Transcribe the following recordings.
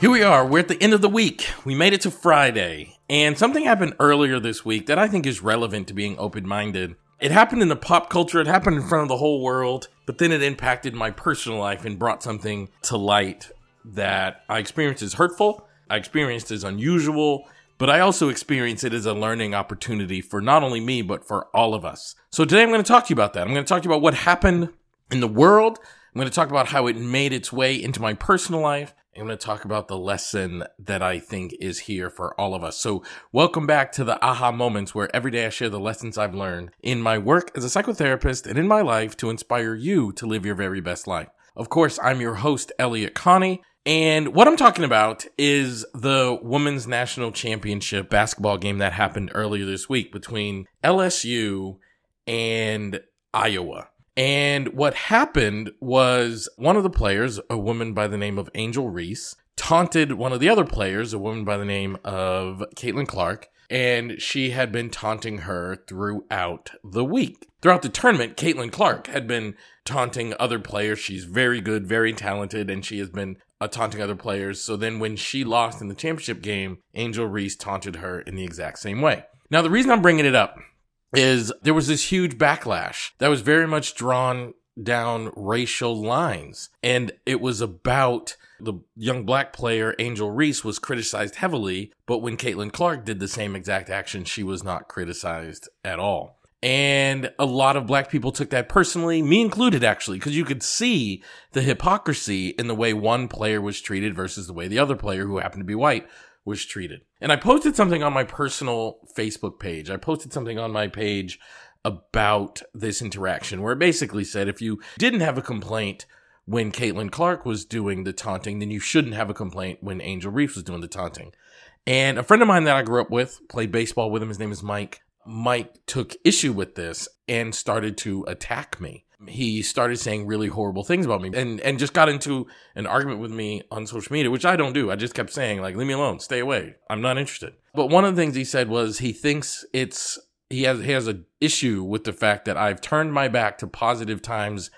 Here we are. We're at the end of the week. We made it to Friday. And something happened earlier this week that I think is relevant to being open minded. It happened in the pop culture, it happened in front of the whole world, but then it impacted my personal life and brought something to light that I experienced as hurtful, I experienced as unusual, but I also experienced it as a learning opportunity for not only me, but for all of us. So today I'm going to talk to you about that. I'm going to talk to you about what happened in the world. I'm going to talk about how it made its way into my personal life. I'm going to talk about the lesson that I think is here for all of us. So, welcome back to the aha moments where every day I share the lessons I've learned in my work as a psychotherapist and in my life to inspire you to live your very best life. Of course, I'm your host, Elliott Connie. And what I'm talking about is the Women's National Championship basketball game that happened earlier this week between LSU and Iowa. And what happened was one of the players, a woman by the name of Angel Reese, taunted one of the other players, a woman by the name of Caitlin Clark, and she had been taunting her throughout the week. Throughout the tournament, Caitlin Clark had been taunting other players. She's very good, very talented, and she has been uh, taunting other players. So then when she lost in the championship game, Angel Reese taunted her in the exact same way. Now, the reason I'm bringing it up is there was this huge backlash that was very much drawn down racial lines. And it was about the young black player, Angel Reese, was criticized heavily, but when Caitlin Clark did the same exact action, she was not criticized at all. And a lot of black people took that personally, me included, actually, because you could see the hypocrisy in the way one player was treated versus the way the other player, who happened to be white, was treated. And I posted something on my personal Facebook page. I posted something on my page about this interaction where it basically said if you didn't have a complaint when Caitlin Clark was doing the taunting, then you shouldn't have a complaint when Angel Reese was doing the taunting. And a friend of mine that I grew up with, played baseball with him, his name is Mike. Mike took issue with this and started to attack me he started saying really horrible things about me and and just got into an argument with me on social media which I don't do. I just kept saying like leave me alone, stay away. I'm not interested. But one of the things he said was he thinks it's he has he has an issue with the fact that I've turned my back to positive times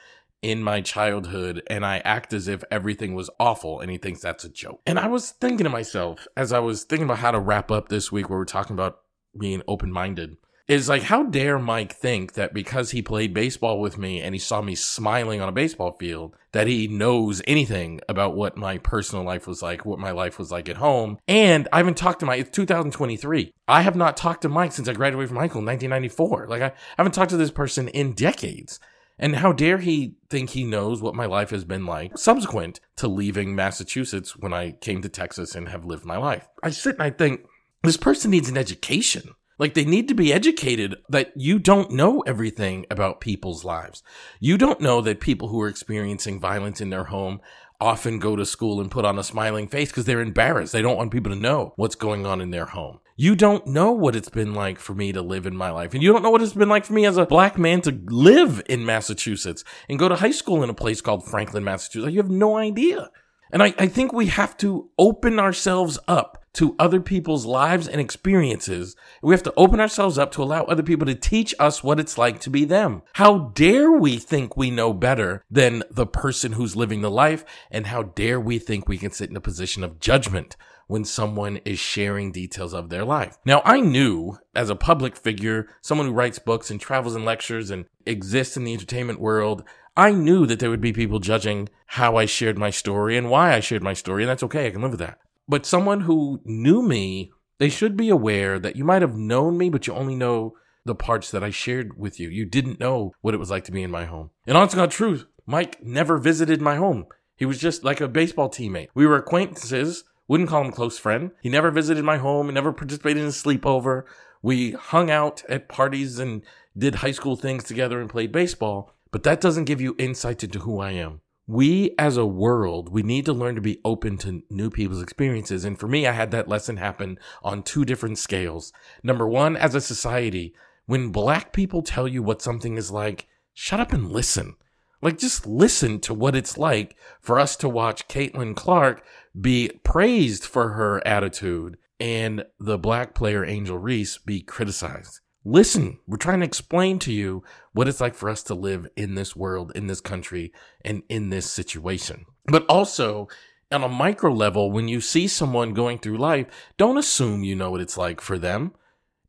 in my childhood and I act as if everything was awful and he thinks that's a joke. And I was thinking to myself as I was thinking about how to wrap up this week where we're talking about being open-minded is like how dare Mike think that because he played baseball with me and he saw me smiling on a baseball field that he knows anything about what my personal life was like, what my life was like at home. And I haven't talked to Mike. It's 2023. I have not talked to Mike since I graduated from school in 1994. Like I haven't talked to this person in decades. And how dare he think he knows what my life has been like subsequent to leaving Massachusetts when I came to Texas and have lived my life? I sit and I think this person needs an education. Like they need to be educated that you don't know everything about people's lives. You don't know that people who are experiencing violence in their home often go to school and put on a smiling face because they're embarrassed. They don't want people to know what's going on in their home. You don't know what it's been like for me to live in my life. And you don't know what it's been like for me as a black man to live in Massachusetts and go to high school in a place called Franklin, Massachusetts. You have no idea. And I, I think we have to open ourselves up to other people's lives and experiences. We have to open ourselves up to allow other people to teach us what it's like to be them. How dare we think we know better than the person who's living the life? And how dare we think we can sit in a position of judgment when someone is sharing details of their life. Now, I knew as a public figure, someone who writes books and travels and lectures and exists in the entertainment world, I knew that there would be people judging how I shared my story and why I shared my story, and that's okay. I can live with that. But someone who knew me, they should be aware that you might have known me, but you only know the parts that I shared with you. You didn't know what it was like to be in my home. And honest God truth, Mike never visited my home. He was just like a baseball teammate. We were acquaintances, wouldn't call him close friend. He never visited my home, he never participated in a sleepover. We hung out at parties and did high school things together and played baseball, but that doesn't give you insight into who I am we as a world, we need to learn to be open to new people's experiences. And for me, I had that lesson happen on two different scales. Number one, as a society, when black people tell you what something is like, shut up and listen. Like, just listen to what it's like for us to watch Caitlin Clark be praised for her attitude and the black player Angel Reese be criticized listen, we're trying to explain to you what it's like for us to live in this world, in this country, and in this situation. But also, on a micro level, when you see someone going through life, don't assume you know what it's like for them.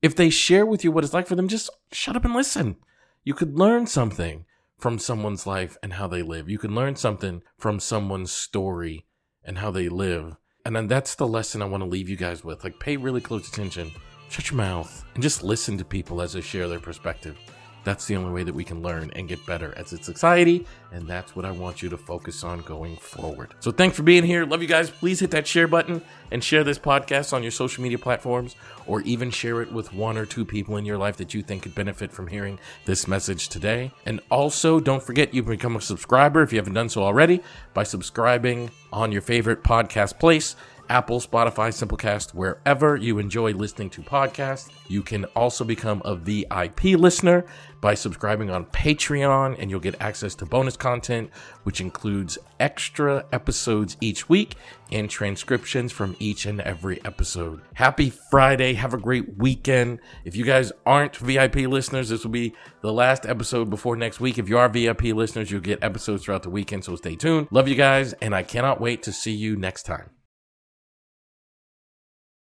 If they share with you what it's like for them, just shut up and listen. You could learn something from someone's life and how they live. You can learn something from someone's story and how they live. And then that's the lesson I want to leave you guys with. Like, pay really close attention, shut your mouth, and just listen to people as they share their perspective. That's the only way that we can learn and get better as a society. And that's what I want you to focus on going forward. So thanks for being here. Love you guys. Please hit that share button and share this podcast on your social media platforms or even share it with one or two people in your life that you think could benefit from hearing this message today. And also, don't forget you can become a subscriber if you haven't done so already by subscribing on your favorite podcast place. Apple, Spotify, Simplecast, wherever you enjoy listening to podcasts. You can also become a VIP listener by subscribing on Patreon, and you'll get access to bonus content, which includes extra episodes each week and transcriptions from each and every episode. Happy Friday. Have a great weekend. If you guys aren't VIP listeners, this will be the last episode before next week. If you are VIP listeners, you'll get episodes throughout the weekend, so stay tuned. Love you guys, and I cannot wait to see you next time.